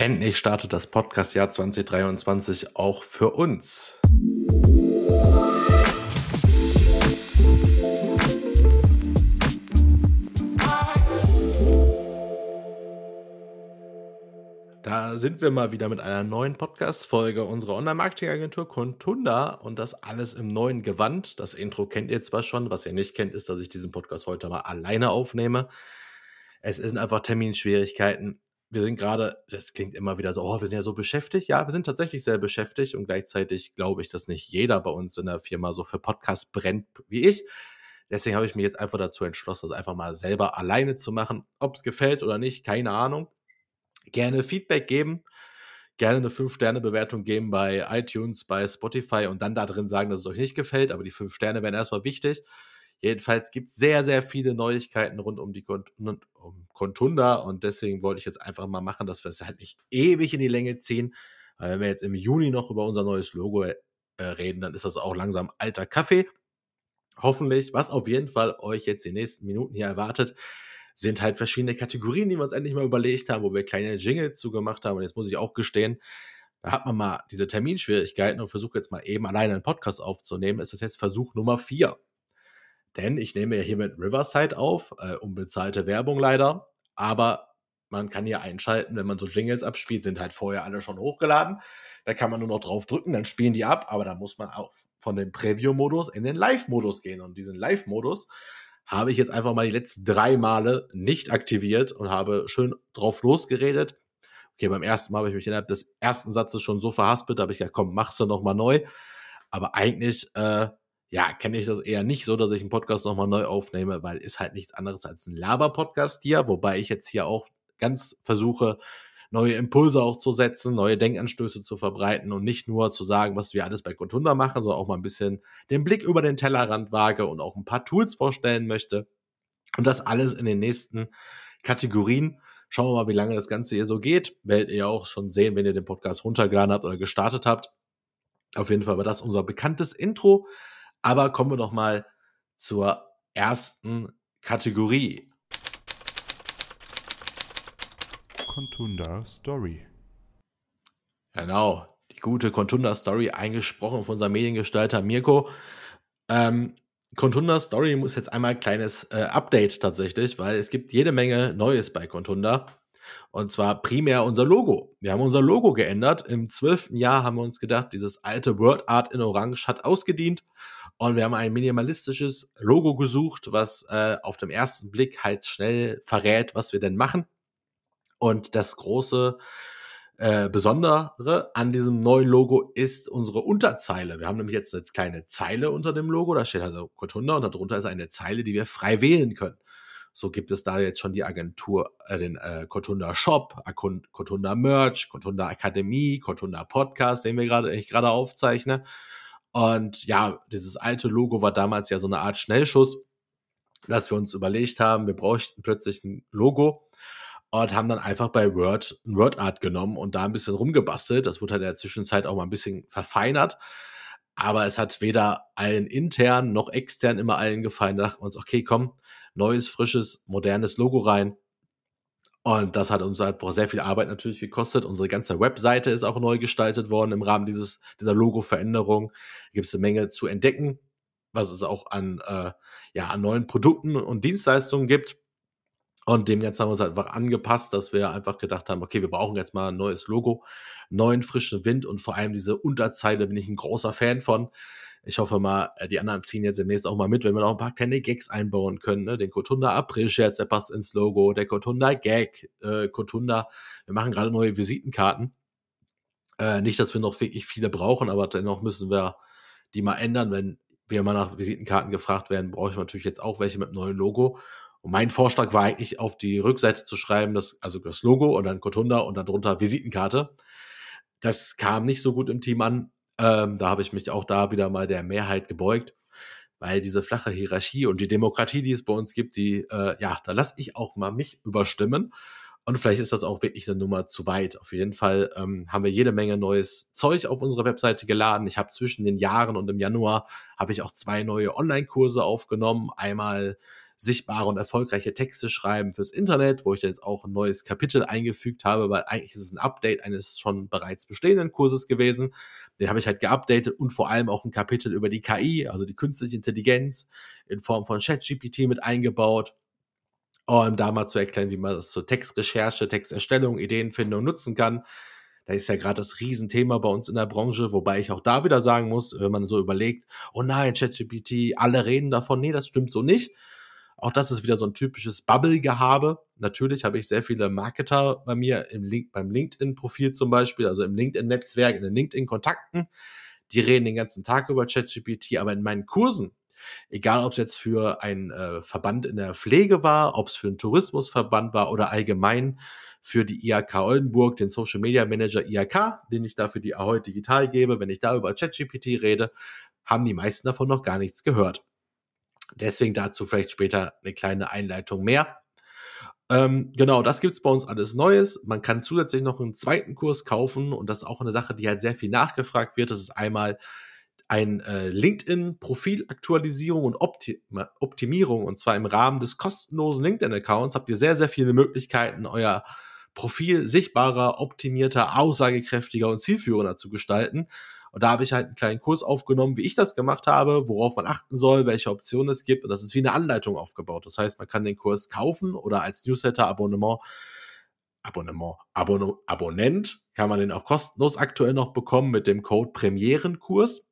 Endlich startet das Podcast-Jahr 2023 auch für uns. Da sind wir mal wieder mit einer neuen Podcast-Folge unserer Online-Marketing-Agentur Contunda und das alles im neuen Gewand. Das Intro kennt ihr zwar schon, was ihr nicht kennt, ist, dass ich diesen Podcast heute mal alleine aufnehme. Es sind einfach Terminschwierigkeiten wir sind gerade, das klingt immer wieder so, oh, wir sind ja so beschäftigt. Ja, wir sind tatsächlich sehr beschäftigt und gleichzeitig glaube ich, dass nicht jeder bei uns in der Firma so für Podcast brennt wie ich. Deswegen habe ich mich jetzt einfach dazu entschlossen, das einfach mal selber alleine zu machen. Ob es gefällt oder nicht, keine Ahnung. Gerne Feedback geben, gerne eine 5-Sterne-Bewertung geben bei iTunes, bei Spotify und dann da drin sagen, dass es euch nicht gefällt. Aber die 5 Sterne wären erstmal wichtig. Jedenfalls gibt es sehr, sehr viele Neuigkeiten rund um die Kont um und deswegen wollte ich jetzt einfach mal machen, dass wir es halt nicht ewig in die Länge ziehen. Weil wenn wir jetzt im Juni noch über unser neues Logo äh, reden, dann ist das auch langsam alter Kaffee. Hoffentlich, was auf jeden Fall euch jetzt die nächsten Minuten hier erwartet, sind halt verschiedene Kategorien, die wir uns endlich mal überlegt haben, wo wir kleine Jingles zugemacht haben. Und jetzt muss ich auch gestehen, da hat man mal diese Terminschwierigkeiten und versuche jetzt mal eben alleine einen Podcast aufzunehmen. Ist das jetzt Versuch Nummer vier? Denn ich nehme ja hier mit Riverside auf, äh, unbezahlte Werbung leider, aber man kann hier einschalten, wenn man so Jingles abspielt, sind halt vorher alle schon hochgeladen. Da kann man nur noch drauf drücken, dann spielen die ab, aber da muss man auch von dem Preview-Modus in den Live-Modus gehen. Und diesen Live-Modus habe ich jetzt einfach mal die letzten drei Male nicht aktiviert und habe schön drauf losgeredet. Okay, beim ersten Mal habe ich mich innerhalb des ersten Satzes schon so verhaspelt, da habe ich gedacht, komm, machst du noch mal neu. Aber eigentlich äh, ja, kenne ich das eher nicht so, dass ich einen Podcast nochmal neu aufnehme, weil ist halt nichts anderes als ein Laber-Podcast hier, wobei ich jetzt hier auch ganz versuche, neue Impulse auch zu setzen, neue Denkanstöße zu verbreiten und nicht nur zu sagen, was wir alles bei Contunda machen, sondern auch mal ein bisschen den Blick über den Tellerrand wage und auch ein paar Tools vorstellen möchte. Und das alles in den nächsten Kategorien. Schauen wir mal, wie lange das Ganze hier so geht. Werdet ihr auch schon sehen, wenn ihr den Podcast runtergeladen habt oder gestartet habt. Auf jeden Fall war das unser bekanntes Intro. Aber kommen wir doch mal zur ersten Kategorie. Contunda Story. Genau, die gute Contunda Story, eingesprochen von unserem Mediengestalter Mirko. Ähm, Contunda Story muss jetzt einmal ein kleines äh, Update tatsächlich, weil es gibt jede Menge Neues bei Contunda. Und zwar primär unser Logo. Wir haben unser Logo geändert. Im zwölften Jahr haben wir uns gedacht, dieses alte Word Art in Orange hat ausgedient. Und wir haben ein minimalistisches Logo gesucht, was äh, auf dem ersten Blick halt schnell verrät, was wir denn machen. Und das große äh, Besondere an diesem neuen Logo ist unsere Unterzeile. Wir haben nämlich jetzt eine kleine Zeile unter dem Logo, da steht also Cotunda und darunter ist eine Zeile, die wir frei wählen können. So gibt es da jetzt schon die Agentur, äh, den äh, Cotunda Shop, Cotunda Merch, Cotunda Akademie, Cotunda Podcast, den wir gerade, ich gerade aufzeichne. Und ja, dieses alte Logo war damals ja so eine Art Schnellschuss, dass wir uns überlegt haben, wir bräuchten plötzlich ein Logo und haben dann einfach bei Word ein WordArt genommen und da ein bisschen rumgebastelt. Das wurde halt in der Zwischenzeit auch mal ein bisschen verfeinert. Aber es hat weder allen intern noch extern immer allen gefallen. Da dachten wir uns, okay, komm, neues, frisches, modernes Logo rein. Und das hat uns einfach sehr viel Arbeit natürlich gekostet. Unsere ganze Webseite ist auch neu gestaltet worden im Rahmen dieses, dieser Logo-Veränderung. Gibt es eine Menge zu entdecken, was es auch an, äh, ja, an neuen Produkten und Dienstleistungen gibt. Und dem Ganzen haben wir uns einfach angepasst, dass wir einfach gedacht haben, okay, wir brauchen jetzt mal ein neues Logo, neuen frischen Wind und vor allem diese Unterzeile bin ich ein großer Fan von. Ich hoffe mal, äh, die anderen ziehen jetzt demnächst auch mal mit, wenn wir noch ein paar kleine Gags einbauen können. Ne? Den Kotunda April-Scherz, der passt ins Logo, der Kotunda Gag, äh, Kotunda. Wir machen gerade neue Visitenkarten. Äh, nicht, dass wir noch wirklich viele brauchen, aber dennoch müssen wir die mal ändern. Wenn wir mal nach Visitenkarten gefragt werden, brauche ich natürlich jetzt auch welche mit neuen Logo. Und mein Vorschlag war eigentlich auf die Rückseite zu schreiben, das, also das Logo und dann Kotunda und dann drunter Visitenkarte. Das kam nicht so gut im Team an. Ähm, da habe ich mich auch da wieder mal der Mehrheit gebeugt, weil diese flache Hierarchie und die Demokratie, die es bei uns gibt, die, äh, ja, da lasse ich auch mal mich überstimmen. Und vielleicht ist das auch wirklich eine Nummer zu weit. Auf jeden Fall ähm, haben wir jede Menge neues Zeug auf unsere Webseite geladen. Ich habe zwischen den Jahren und im Januar habe ich auch zwei neue Online-Kurse aufgenommen. Einmal sichtbare und erfolgreiche Texte schreiben fürs Internet, wo ich jetzt auch ein neues Kapitel eingefügt habe, weil eigentlich ist es ein Update eines schon bereits bestehenden Kurses gewesen. Den habe ich halt geupdatet und vor allem auch ein Kapitel über die KI, also die künstliche Intelligenz in Form von ChatGPT mit eingebaut. Um da mal zu erklären, wie man das zur Textrecherche, Texterstellung, Ideenfindung nutzen kann. Da ist ja gerade das Riesenthema bei uns in der Branche, wobei ich auch da wieder sagen muss, wenn man so überlegt, oh nein, ChatGPT, alle reden davon, nee, das stimmt so nicht. Auch das ist wieder so ein typisches Bubble-Gehabe. Natürlich habe ich sehr viele Marketer bei mir im Link, beim LinkedIn-Profil zum Beispiel, also im LinkedIn-Netzwerk, in den LinkedIn-Kontakten. Die reden den ganzen Tag über ChatGPT, aber in meinen Kursen, egal ob es jetzt für einen äh, Verband in der Pflege war, ob es für einen Tourismusverband war oder allgemein für die IHK Oldenburg, den Social Media Manager IHK, den ich da für die Ahoy Digital gebe, wenn ich da über ChatGPT rede, haben die meisten davon noch gar nichts gehört. Deswegen dazu vielleicht später eine kleine Einleitung mehr. Ähm, genau, das gibt's bei uns alles Neues. Man kann zusätzlich noch einen zweiten Kurs kaufen und das ist auch eine Sache, die halt sehr viel nachgefragt wird. Das ist einmal ein äh, LinkedIn-Profilaktualisierung und Opti Optimierung und zwar im Rahmen des kostenlosen LinkedIn-Accounts habt ihr sehr, sehr viele Möglichkeiten, euer Profil sichtbarer, optimierter, aussagekräftiger und zielführender zu gestalten. Und da habe ich halt einen kleinen Kurs aufgenommen, wie ich das gemacht habe, worauf man achten soll, welche Optionen es gibt. Und das ist wie eine Anleitung aufgebaut. Das heißt, man kann den Kurs kaufen oder als Newsletter-Abonnement Abonnement, Abon Abonnent kann man den auch kostenlos aktuell noch bekommen mit dem Code Premierenkurs.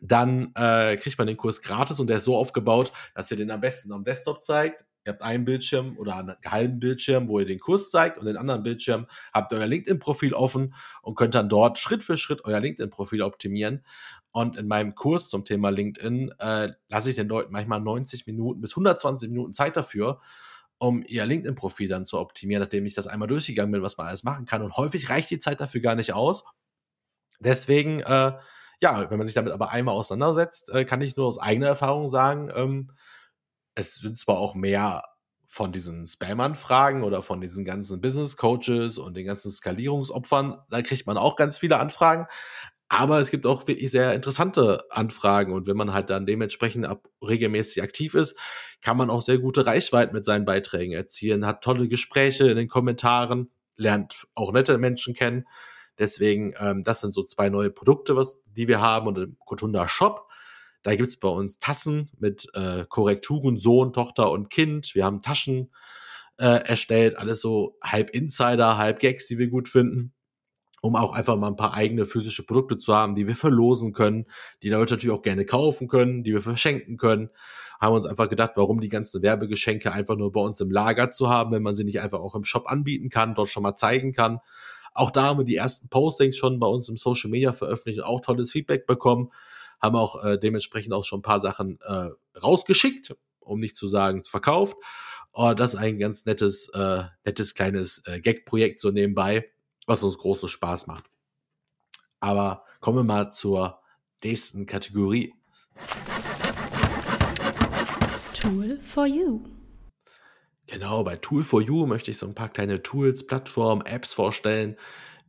Dann äh, kriegt man den Kurs gratis und der ist so aufgebaut, dass ihr den am besten am Desktop zeigt, Ihr habt einen Bildschirm oder einen halben Bildschirm, wo ihr den Kurs zeigt und den anderen Bildschirm habt ihr euer LinkedIn-Profil offen und könnt dann dort Schritt für Schritt euer LinkedIn-Profil optimieren. Und in meinem Kurs zum Thema LinkedIn äh, lasse ich den Leuten manchmal 90 Minuten bis 120 Minuten Zeit dafür, um ihr LinkedIn-Profil dann zu optimieren, nachdem ich das einmal durchgegangen bin, was man alles machen kann. Und häufig reicht die Zeit dafür gar nicht aus. Deswegen, äh, ja, wenn man sich damit aber einmal auseinandersetzt, äh, kann ich nur aus eigener Erfahrung sagen, ähm, es sind zwar auch mehr von diesen Spam-Anfragen oder von diesen ganzen Business Coaches und den ganzen Skalierungsopfern, da kriegt man auch ganz viele Anfragen. Aber es gibt auch wirklich sehr interessante Anfragen und wenn man halt dann dementsprechend ab, regelmäßig aktiv ist, kann man auch sehr gute Reichweiten mit seinen Beiträgen erzielen, hat tolle Gespräche in den Kommentaren, lernt auch nette Menschen kennen. Deswegen, ähm, das sind so zwei neue Produkte, was, die wir haben und im Kotunda Shop da gibt's bei uns Tassen mit äh, Korrekturen Sohn, Tochter und Kind. Wir haben Taschen äh, erstellt, alles so halb Insider, halb Gags, die wir gut finden, um auch einfach mal ein paar eigene physische Produkte zu haben, die wir verlosen können, die Leute natürlich auch gerne kaufen können, die wir verschenken können. Haben uns einfach gedacht, warum die ganzen Werbegeschenke einfach nur bei uns im Lager zu haben, wenn man sie nicht einfach auch im Shop anbieten kann, dort schon mal zeigen kann. Auch da haben wir die ersten Postings schon bei uns im Social Media veröffentlicht und auch tolles Feedback bekommen haben auch äh, dementsprechend auch schon ein paar Sachen äh, rausgeschickt, um nicht zu sagen verkauft. Oh, das ist ein ganz nettes, äh, nettes kleines äh, Gag-Projekt so nebenbei, was uns großen Spaß macht. Aber kommen wir mal zur nächsten Kategorie. Tool for You. Genau, bei Tool for You möchte ich so ein paar kleine Tools, Plattformen, Apps vorstellen,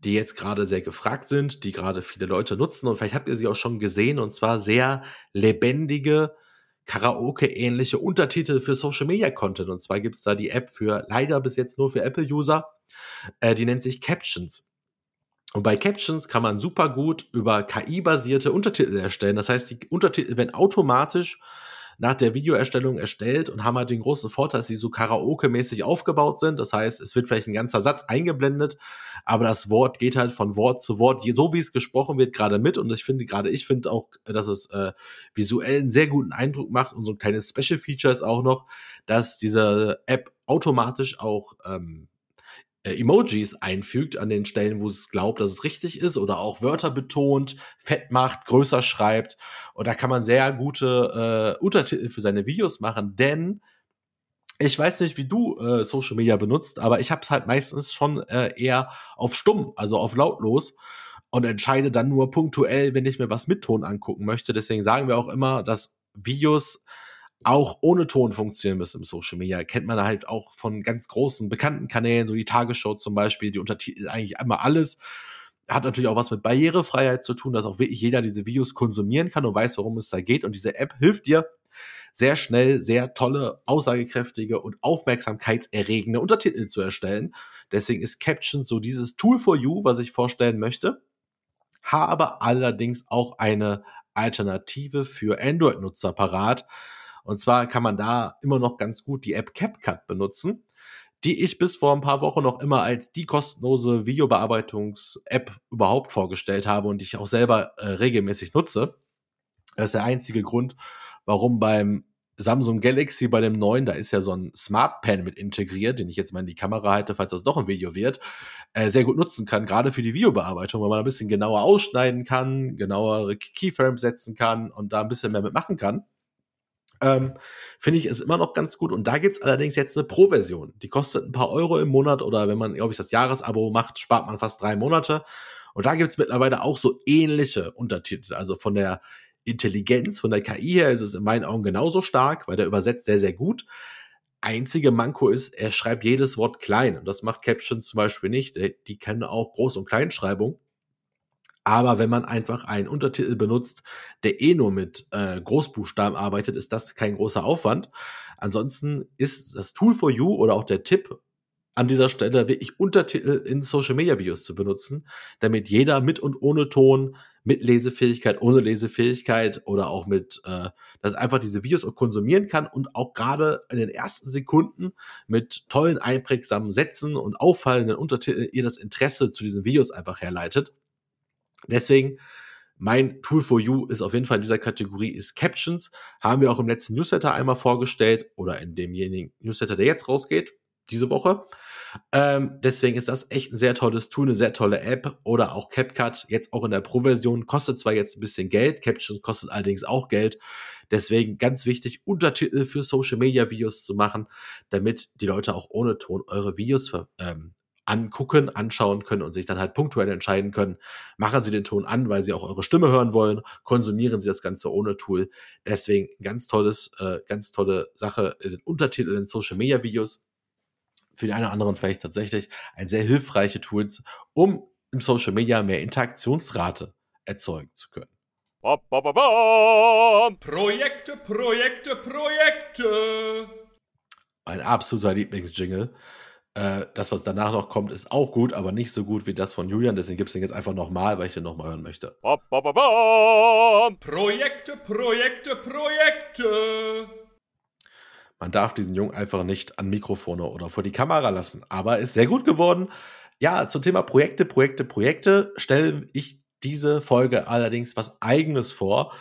die jetzt gerade sehr gefragt sind, die gerade viele Leute nutzen und vielleicht habt ihr sie auch schon gesehen und zwar sehr lebendige, Karaoke-ähnliche Untertitel für Social Media Content. Und zwar gibt es da die App für leider bis jetzt nur für Apple-User, äh, die nennt sich Captions. Und bei Captions kann man super gut über KI-basierte Untertitel erstellen. Das heißt, die Untertitel werden automatisch nach der Videoerstellung erstellt und haben halt den großen Vorteil, dass sie so Karaoke-mäßig aufgebaut sind. Das heißt, es wird vielleicht ein ganzer Satz eingeblendet, aber das Wort geht halt von Wort zu Wort, so wie es gesprochen wird, gerade mit. Und ich finde, gerade ich finde auch, dass es äh, visuell einen sehr guten Eindruck macht und so ein kleines Special Feature ist auch noch, dass diese App automatisch auch ähm, äh, Emojis einfügt an den Stellen, wo es glaubt, dass es richtig ist oder auch Wörter betont, fett macht, größer schreibt. Und da kann man sehr gute äh, Untertitel für seine Videos machen, denn ich weiß nicht, wie du äh, Social Media benutzt, aber ich habe es halt meistens schon äh, eher auf stumm, also auf lautlos und entscheide dann nur punktuell, wenn ich mir was mit Ton angucken möchte. Deswegen sagen wir auch immer, dass Videos auch ohne Ton funktionieren müssen im Social Media. Kennt man halt auch von ganz großen, bekannten Kanälen, so die Tagesschau zum Beispiel, die Untertitel eigentlich einmal alles. Hat natürlich auch was mit Barrierefreiheit zu tun, dass auch wirklich jeder diese Videos konsumieren kann und weiß, worum es da geht. Und diese App hilft dir, sehr schnell sehr tolle, aussagekräftige und aufmerksamkeitserregende Untertitel zu erstellen. Deswegen ist Caption so dieses Tool for you, was ich vorstellen möchte, habe allerdings auch eine Alternative für Android-Nutzer parat. Und zwar kann man da immer noch ganz gut die App CapCut benutzen die ich bis vor ein paar Wochen noch immer als die kostenlose Videobearbeitungs-App überhaupt vorgestellt habe und die ich auch selber äh, regelmäßig nutze. Das ist der einzige Grund, warum beim Samsung Galaxy bei dem neuen, da ist ja so ein Smart Pen mit integriert, den ich jetzt mal in die Kamera halte, falls das doch ein Video wird, äh, sehr gut nutzen kann, gerade für die Videobearbeitung, weil man ein bisschen genauer ausschneiden kann, genauere Keyframes setzen kann und da ein bisschen mehr mitmachen kann ähm, finde ich es immer noch ganz gut. Und da gibt's allerdings jetzt eine Pro-Version. Die kostet ein paar Euro im Monat oder wenn man, glaube ich, das Jahresabo macht, spart man fast drei Monate. Und da gibt's mittlerweile auch so ähnliche Untertitel. Also von der Intelligenz, von der KI her ist es in meinen Augen genauso stark, weil der übersetzt sehr, sehr gut. Einzige Manko ist, er schreibt jedes Wort klein. Und das macht Captions zum Beispiel nicht. Die kennen auch Groß- und Kleinschreibung. Aber wenn man einfach einen Untertitel benutzt, der eh nur mit äh, Großbuchstaben arbeitet, ist das kein großer Aufwand. Ansonsten ist das Tool for You oder auch der Tipp an dieser Stelle wirklich Untertitel in Social Media Videos zu benutzen, damit jeder mit und ohne Ton, mit Lesefähigkeit, ohne Lesefähigkeit oder auch mit, äh, dass einfach diese Videos auch konsumieren kann und auch gerade in den ersten Sekunden mit tollen, einprägsamen Sätzen und auffallenden Untertiteln ihr das Interesse zu diesen Videos einfach herleitet. Deswegen, mein Tool for You ist auf jeden Fall in dieser Kategorie ist Captions. Haben wir auch im letzten Newsletter einmal vorgestellt oder in demjenigen Newsletter, der jetzt rausgeht, diese Woche. Ähm, deswegen ist das echt ein sehr tolles Tool, eine sehr tolle App oder auch CapCut, jetzt auch in der Pro-Version, kostet zwar jetzt ein bisschen Geld, Captions kostet allerdings auch Geld. Deswegen ganz wichtig, Untertitel für Social Media Videos zu machen, damit die Leute auch ohne Ton eure Videos ähm, angucken, anschauen können und sich dann halt punktuell entscheiden können, machen Sie den Ton an, weil Sie auch eure Stimme hören wollen, konsumieren Sie das Ganze ohne Tool. Deswegen ganz tolles, äh, ganz tolle Sache sind Untertitel in Social Media Videos. Für die einen oder anderen vielleicht tatsächlich ein sehr hilfreiche Tools, um im Social Media mehr Interaktionsrate erzeugen zu können. Ba, ba, ba, ba. Projekte, Projekte, Projekte. Mein absoluter Lieblingsjingle. Äh, das, was danach noch kommt, ist auch gut, aber nicht so gut wie das von Julian. Deswegen gibt es den jetzt einfach nochmal, weil ich den nochmal hören möchte. Ba, ba, ba, ba. Projekte, Projekte, Projekte. Man darf diesen Jungen einfach nicht an Mikrofone oder vor die Kamera lassen. Aber ist sehr gut geworden. Ja, zum Thema Projekte, Projekte, Projekte stelle ich diese Folge allerdings was eigenes vor.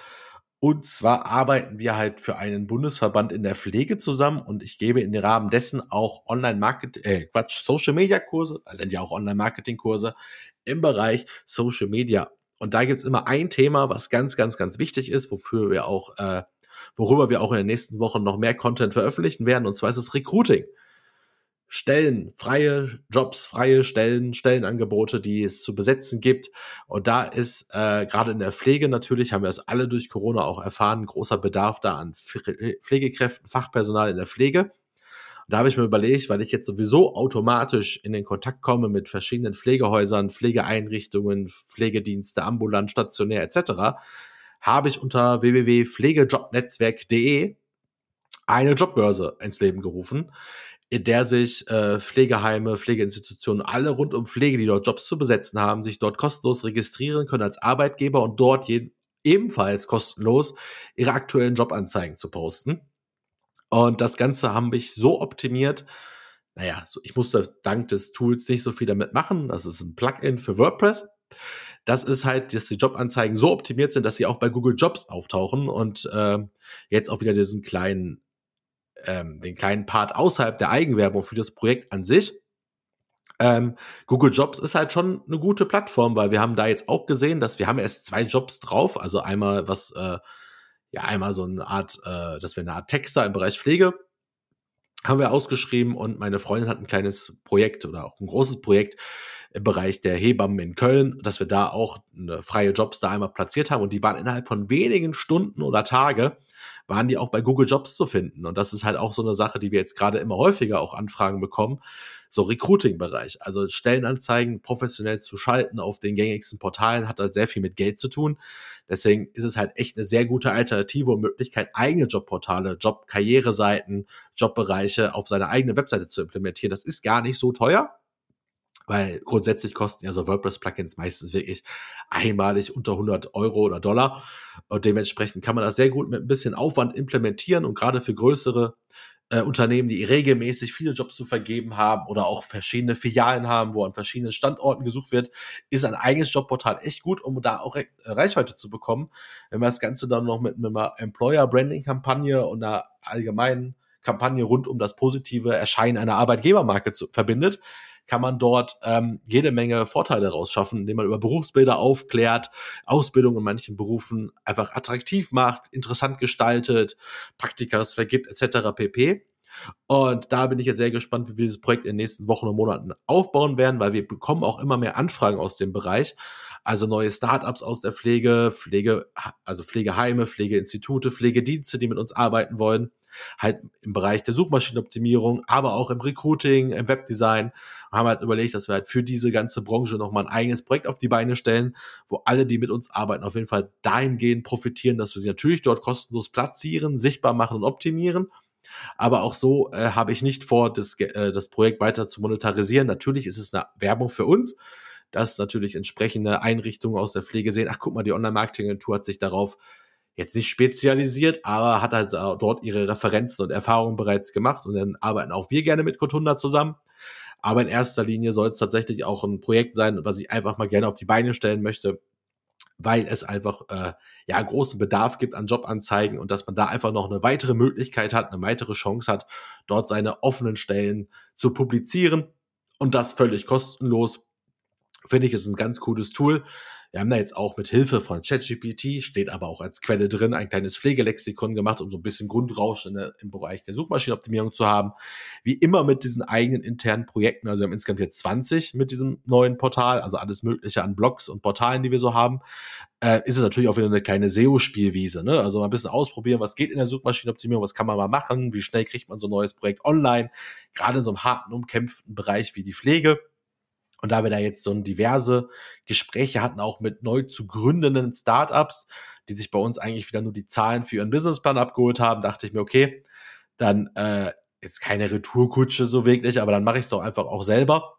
Und zwar arbeiten wir halt für einen Bundesverband in der Pflege zusammen und ich gebe in den Rahmen dessen auch Online-Marketing, äh, Quatsch, Social-Media-Kurse, also sind ja auch Online-Marketing-Kurse im Bereich Social Media. Und da gibt's immer ein Thema, was ganz, ganz, ganz wichtig ist, wofür wir auch, äh, worüber wir auch in den nächsten Wochen noch mehr Content veröffentlichen werden, und zwar ist es Recruiting. Stellen, freie Jobs, freie Stellen, Stellenangebote, die es zu besetzen gibt. Und da ist äh, gerade in der Pflege natürlich, haben wir es alle durch Corona auch erfahren, großer Bedarf da an Pflegekräften, Fachpersonal in der Pflege. Und da habe ich mir überlegt, weil ich jetzt sowieso automatisch in den Kontakt komme mit verschiedenen Pflegehäusern, Pflegeeinrichtungen, Pflegedienste, ambulant, stationär etc., habe ich unter www.pflegejobnetzwerk.de eine Jobbörse ins Leben gerufen, in der sich äh, Pflegeheime, Pflegeinstitutionen, alle rund um Pflege, die dort Jobs zu besetzen haben, sich dort kostenlos registrieren können als Arbeitgeber und dort jeden, ebenfalls kostenlos ihre aktuellen Jobanzeigen zu posten. Und das Ganze haben mich so optimiert, naja, so, ich musste dank des Tools nicht so viel damit machen. Das ist ein Plugin für WordPress. Das ist halt, dass die Jobanzeigen so optimiert sind, dass sie auch bei Google Jobs auftauchen und äh, jetzt auch wieder diesen kleinen ähm, den kleinen Part außerhalb der Eigenwerbung für das Projekt an sich. Ähm, Google Jobs ist halt schon eine gute Plattform, weil wir haben da jetzt auch gesehen, dass wir haben erst zwei Jobs drauf, also einmal was, äh, ja einmal so eine Art, äh, dass wir eine Art Texter im Bereich Pflege haben wir ausgeschrieben und meine Freundin hat ein kleines Projekt oder auch ein großes Projekt im Bereich der Hebammen in Köln, dass wir da auch eine freie Jobs da einmal platziert haben und die waren innerhalb von wenigen Stunden oder Tage waren die auch bei Google Jobs zu finden. Und das ist halt auch so eine Sache, die wir jetzt gerade immer häufiger auch Anfragen bekommen. so Recruiting-Bereich. Also Stellenanzeigen professionell zu schalten auf den gängigsten Portalen hat da sehr viel mit Geld zu tun. Deswegen ist es halt echt eine sehr gute Alternative und Möglichkeit, eigene Jobportale, Job-Karriereseiten, Jobbereiche auf seine eigene Webseite zu implementieren. Das ist gar nicht so teuer weil grundsätzlich kosten ja so WordPress-Plugins meistens wirklich einmalig unter 100 Euro oder Dollar und dementsprechend kann man das sehr gut mit ein bisschen Aufwand implementieren und gerade für größere äh, Unternehmen, die regelmäßig viele Jobs zu vergeben haben oder auch verschiedene Filialen haben, wo an verschiedenen Standorten gesucht wird, ist ein eigenes Jobportal echt gut, um da auch Reichweite zu bekommen. Wenn man das Ganze dann noch mit einer Employer-Branding-Kampagne und einer allgemeinen Kampagne rund um das positive Erscheinen einer Arbeitgebermarke zu, verbindet, kann man dort ähm, jede Menge Vorteile rausschaffen, indem man über Berufsbilder aufklärt, Ausbildung in manchen Berufen einfach attraktiv macht, interessant gestaltet, Praktikas vergibt etc. pp. Und da bin ich jetzt sehr gespannt, wie wir dieses Projekt in den nächsten Wochen und Monaten aufbauen werden, weil wir bekommen auch immer mehr Anfragen aus dem Bereich. Also neue Startups aus der Pflege, Pflege, also Pflegeheime, Pflegeinstitute, Pflegedienste, die mit uns arbeiten wollen halt im Bereich der Suchmaschinenoptimierung, aber auch im Recruiting, im Webdesign. Wir haben halt überlegt, dass wir halt für diese ganze Branche nochmal ein eigenes Projekt auf die Beine stellen, wo alle, die mit uns arbeiten, auf jeden Fall dahingehend profitieren, dass wir sie natürlich dort kostenlos platzieren, sichtbar machen und optimieren. Aber auch so äh, habe ich nicht vor, das, äh, das Projekt weiter zu monetarisieren. Natürlich ist es eine Werbung für uns, dass natürlich entsprechende Einrichtungen aus der Pflege sehen, ach guck mal, die Online-Marketing-Agentur hat sich darauf jetzt nicht spezialisiert, aber hat halt dort ihre Referenzen und Erfahrungen bereits gemacht und dann arbeiten auch wir gerne mit Cotunda zusammen. Aber in erster Linie soll es tatsächlich auch ein Projekt sein, was ich einfach mal gerne auf die Beine stellen möchte, weil es einfach äh, ja großen Bedarf gibt an Jobanzeigen und dass man da einfach noch eine weitere Möglichkeit hat, eine weitere Chance hat, dort seine offenen Stellen zu publizieren und das völlig kostenlos. Finde ich, ist ein ganz cooles Tool. Wir haben da jetzt auch mit Hilfe von ChatGPT, steht aber auch als Quelle drin, ein kleines Pflegelexikon gemacht, um so ein bisschen Grundrauschen der, im Bereich der Suchmaschinenoptimierung zu haben. Wie immer mit diesen eigenen internen Projekten. Also wir haben insgesamt jetzt 20 mit diesem neuen Portal, also alles Mögliche an Blogs und Portalen, die wir so haben. Äh, ist es natürlich auch wieder eine kleine SEO-Spielwiese. Ne? Also mal ein bisschen ausprobieren, was geht in der Suchmaschinenoptimierung, was kann man mal machen, wie schnell kriegt man so ein neues Projekt online, gerade in so einem harten, umkämpften Bereich wie die Pflege. Und da wir da jetzt so diverse Gespräche hatten, auch mit neu zu gründenden Startups, die sich bei uns eigentlich wieder nur die Zahlen für ihren Businessplan abgeholt haben, dachte ich mir, okay, dann äh, jetzt keine Retourkutsche so wirklich, aber dann mache ich es doch einfach auch selber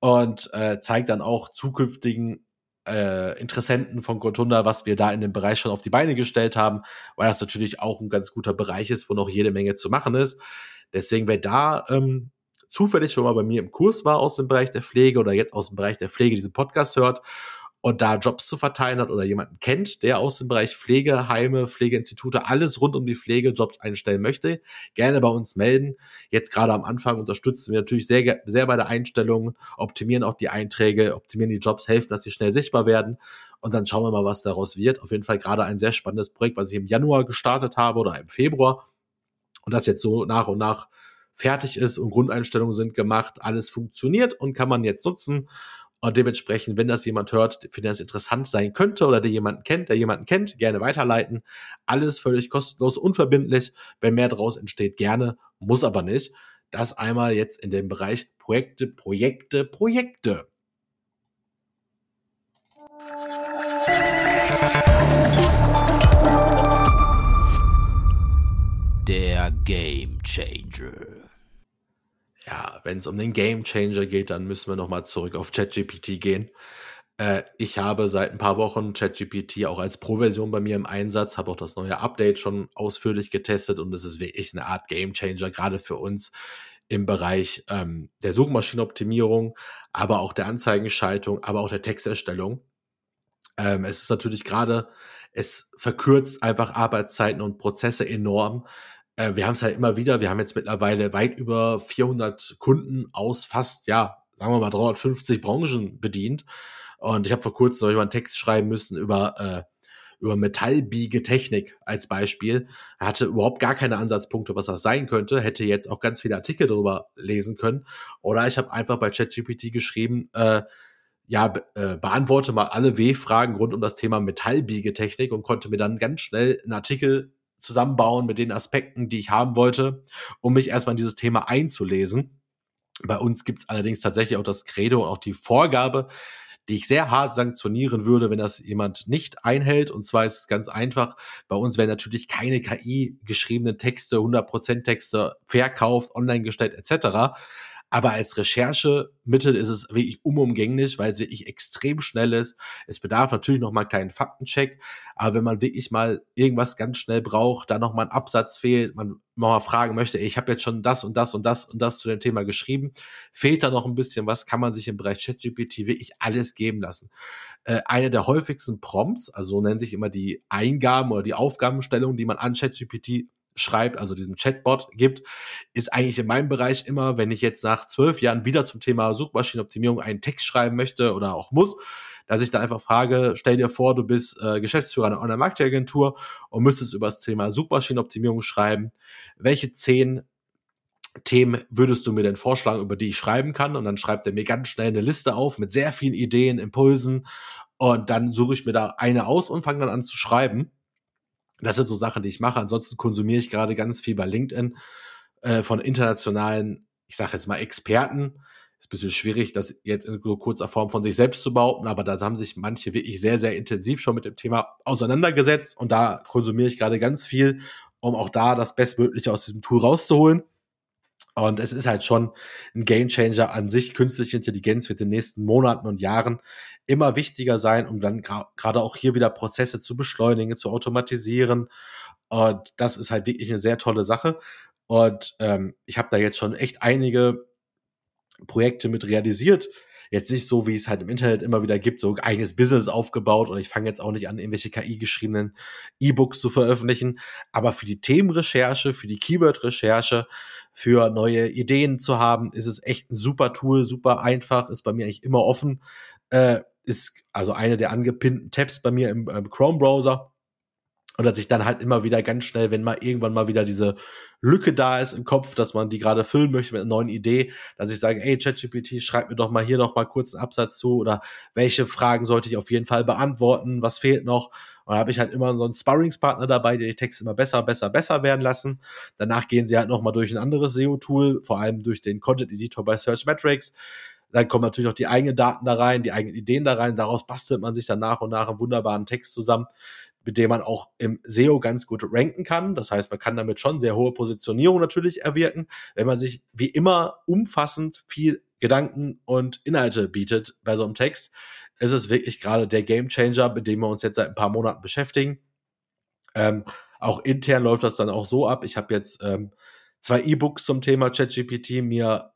und äh, zeige dann auch zukünftigen äh, Interessenten von Gotunda, was wir da in dem Bereich schon auf die Beine gestellt haben, weil das natürlich auch ein ganz guter Bereich ist, wo noch jede Menge zu machen ist. Deswegen, wer da ähm, zufällig schon mal bei mir im Kurs war aus dem Bereich der Pflege oder jetzt aus dem Bereich der Pflege diesen Podcast hört und da Jobs zu verteilen hat oder jemanden kennt, der aus dem Bereich Pflegeheime, Pflegeinstitute, alles rund um die Pflege Jobs einstellen möchte, gerne bei uns melden. Jetzt gerade am Anfang unterstützen wir natürlich sehr, sehr bei der Einstellung, optimieren auch die Einträge, optimieren die Jobs, helfen, dass sie schnell sichtbar werden. Und dann schauen wir mal, was daraus wird. Auf jeden Fall gerade ein sehr spannendes Projekt, was ich im Januar gestartet habe oder im Februar. Und das jetzt so nach und nach fertig ist und Grundeinstellungen sind gemacht, alles funktioniert und kann man jetzt nutzen. Und dementsprechend, wenn das jemand hört, für den das interessant sein könnte oder der jemanden kennt, der jemanden kennt, gerne weiterleiten. Alles völlig kostenlos, unverbindlich. Wenn mehr draus entsteht, gerne, muss aber nicht. Das einmal jetzt in dem Bereich Projekte, Projekte, Projekte. Der Game Changer ja, wenn es um den Game Changer geht, dann müssen wir nochmal zurück auf ChatGPT gehen. Äh, ich habe seit ein paar Wochen ChatGPT auch als Pro-Version bei mir im Einsatz, habe auch das neue Update schon ausführlich getestet und es ist wirklich eine Art Game Changer, gerade für uns im Bereich ähm, der Suchmaschinenoptimierung, aber auch der Anzeigenschaltung, aber auch der Texterstellung. Ähm, es ist natürlich gerade, es verkürzt einfach Arbeitszeiten und Prozesse enorm äh, wir haben es halt immer wieder, wir haben jetzt mittlerweile weit über 400 Kunden aus fast, ja, sagen wir mal 350 Branchen bedient. Und ich habe vor kurzem noch einen Text schreiben müssen über, äh, über Metallbiegetechnik als Beispiel. Er hatte überhaupt gar keine Ansatzpunkte, was das sein könnte, hätte jetzt auch ganz viele Artikel darüber lesen können. Oder ich habe einfach bei ChatGPT geschrieben, äh, ja, äh, beantworte mal alle W-Fragen rund um das Thema Metallbiegetechnik und konnte mir dann ganz schnell einen Artikel zusammenbauen mit den Aspekten, die ich haben wollte, um mich erstmal in dieses Thema einzulesen. Bei uns gibt es allerdings tatsächlich auch das Credo und auch die Vorgabe, die ich sehr hart sanktionieren würde, wenn das jemand nicht einhält. Und zwar ist es ganz einfach, bei uns werden natürlich keine KI geschriebenen Texte, 100% Texte verkauft, online gestellt etc. Aber als Recherchemittel ist es wirklich unumgänglich, weil es wirklich extrem schnell ist. Es bedarf natürlich noch mal einen kleinen Faktencheck. Aber wenn man wirklich mal irgendwas ganz schnell braucht, da noch mal ein Absatz fehlt, man mal fragen möchte, ey, ich habe jetzt schon das und das und das und das zu dem Thema geschrieben, fehlt da noch ein bisschen was, kann man sich im Bereich ChatGPT wirklich alles geben lassen. Äh, eine der häufigsten Prompts, also so nennen sich immer die Eingaben oder die Aufgabenstellungen, die man an ChatGPT schreibt, also diesem Chatbot gibt, ist eigentlich in meinem Bereich immer, wenn ich jetzt nach zwölf Jahren wieder zum Thema Suchmaschinenoptimierung einen Text schreiben möchte oder auch muss, dass ich da einfach frage, stell dir vor, du bist äh, Geschäftsführer einer Online-Marketing-Agentur und müsstest über das Thema Suchmaschinenoptimierung schreiben. Welche zehn Themen würdest du mir denn vorschlagen, über die ich schreiben kann? Und dann schreibt er mir ganz schnell eine Liste auf mit sehr vielen Ideen, Impulsen. Und dann suche ich mir da eine aus und fange dann an zu schreiben. Das sind so Sachen, die ich mache. Ansonsten konsumiere ich gerade ganz viel bei LinkedIn äh, von internationalen, ich sage jetzt mal Experten. Ist ein bisschen schwierig, das jetzt in so kurzer Form von sich selbst zu behaupten, aber da haben sich manche wirklich sehr, sehr intensiv schon mit dem Thema auseinandergesetzt und da konsumiere ich gerade ganz viel, um auch da das Bestmögliche aus diesem Tool rauszuholen. Und es ist halt schon ein Gamechanger an sich. Künstliche Intelligenz wird in den nächsten Monaten und Jahren immer wichtiger sein, um dann gerade auch hier wieder Prozesse zu beschleunigen, zu automatisieren. Und das ist halt wirklich eine sehr tolle Sache. Und ähm, ich habe da jetzt schon echt einige Projekte mit realisiert. Jetzt nicht so, wie es halt im Internet immer wieder gibt, so eigenes Business aufgebaut und ich fange jetzt auch nicht an, irgendwelche KI-geschriebenen E-Books zu veröffentlichen. Aber für die Themenrecherche, für die Keyword-Recherche, für neue Ideen zu haben, ist es echt ein super Tool, super einfach, ist bei mir eigentlich immer offen. Äh, ist also eine der angepinnten Tabs bei mir im, im Chrome-Browser. Und dass ich dann halt immer wieder ganz schnell, wenn mal irgendwann mal wieder diese Lücke da ist im Kopf, dass man die gerade füllen möchte mit einer neuen Idee, dass ich sage, ey, ChatGPT, schreib mir doch mal hier noch mal kurz einen Absatz zu oder welche Fragen sollte ich auf jeden Fall beantworten, was fehlt noch? Und da habe ich halt immer so einen Sparringspartner dabei, der die Texte immer besser, besser, besser werden lassen. Danach gehen sie halt noch mal durch ein anderes SEO-Tool, vor allem durch den Content Editor bei Searchmetrics. Dann kommen natürlich auch die eigenen Daten da rein, die eigenen Ideen da rein. Daraus bastelt man sich dann nach und nach einen wunderbaren Text zusammen, mit dem man auch im SEO ganz gut ranken kann. Das heißt, man kann damit schon sehr hohe Positionierung natürlich erwirken, wenn man sich wie immer umfassend viel Gedanken und Inhalte bietet bei so einem Text. Ist es wirklich gerade der Gamechanger, mit dem wir uns jetzt seit ein paar Monaten beschäftigen. Ähm, auch intern läuft das dann auch so ab. Ich habe jetzt ähm, zwei E-Books zum Thema ChatGPT mir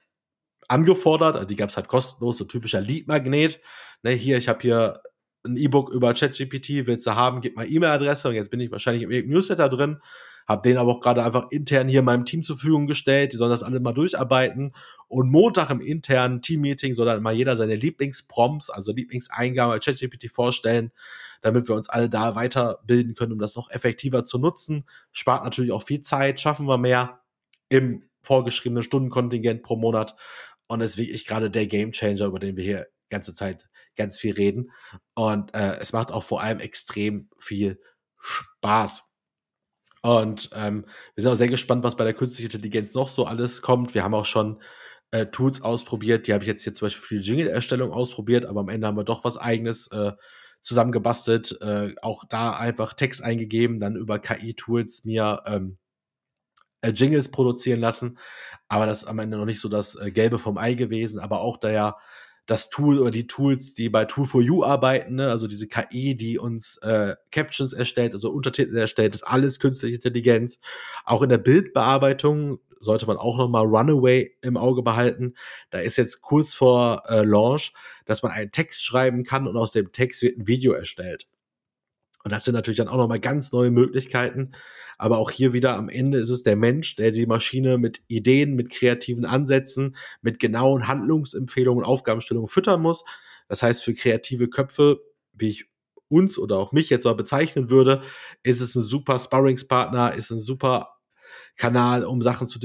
angefordert. Also die gab es halt kostenlos, so typischer Lead-Magnet. Ne, hier, ich habe hier ein E-Book über ChatGPT, willst du haben, gib mal E-Mail-Adresse. Und jetzt bin ich wahrscheinlich im Newsletter drin, habe den aber auch gerade einfach intern hier meinem Team zur Verfügung gestellt, die sollen das alle mal durcharbeiten. Und Montag im internen Team-Meeting soll dann mal jeder seine Lieblingsprompts, also Lieblingseingaben bei ChatGPT vorstellen, damit wir uns alle da weiterbilden können, um das noch effektiver zu nutzen. Spart natürlich auch viel Zeit, schaffen wir mehr im vorgeschriebenen Stundenkontingent pro Monat. Und ist wirklich gerade der Gamechanger, über den wir hier ganze Zeit ganz viel reden. Und äh, es macht auch vor allem extrem viel Spaß. Und ähm, wir sind auch sehr gespannt, was bei der künstlichen Intelligenz noch so alles kommt. Wir haben auch schon äh, Tools ausprobiert, die habe ich jetzt hier zum Beispiel für die Jingle-Erstellung ausprobiert, aber am Ende haben wir doch was eigenes äh, zusammengebastelt. Äh, auch da einfach Text eingegeben, dann über KI-Tools mir ähm, äh, Jingles produzieren lassen. Aber das ist am Ende noch nicht so das äh, Gelbe vom Ei gewesen. Aber auch da ja das Tool oder die Tools, die bei Tool for You arbeiten, ne? also diese KI, die uns äh, Captions erstellt, also Untertitel erstellt, ist alles künstliche Intelligenz. Auch in der Bildbearbeitung sollte man auch nochmal Runaway im Auge behalten. Da ist jetzt kurz vor äh, Launch, dass man einen Text schreiben kann und aus dem Text wird ein Video erstellt. Und das sind natürlich dann auch nochmal ganz neue Möglichkeiten. Aber auch hier wieder am Ende ist es der Mensch, der die Maschine mit Ideen, mit kreativen Ansätzen, mit genauen Handlungsempfehlungen, Aufgabenstellungen füttern muss. Das heißt, für kreative Köpfe, wie ich uns oder auch mich jetzt mal bezeichnen würde, ist es ein super Sparringspartner, ist ein super Kanal, um Sachen zu,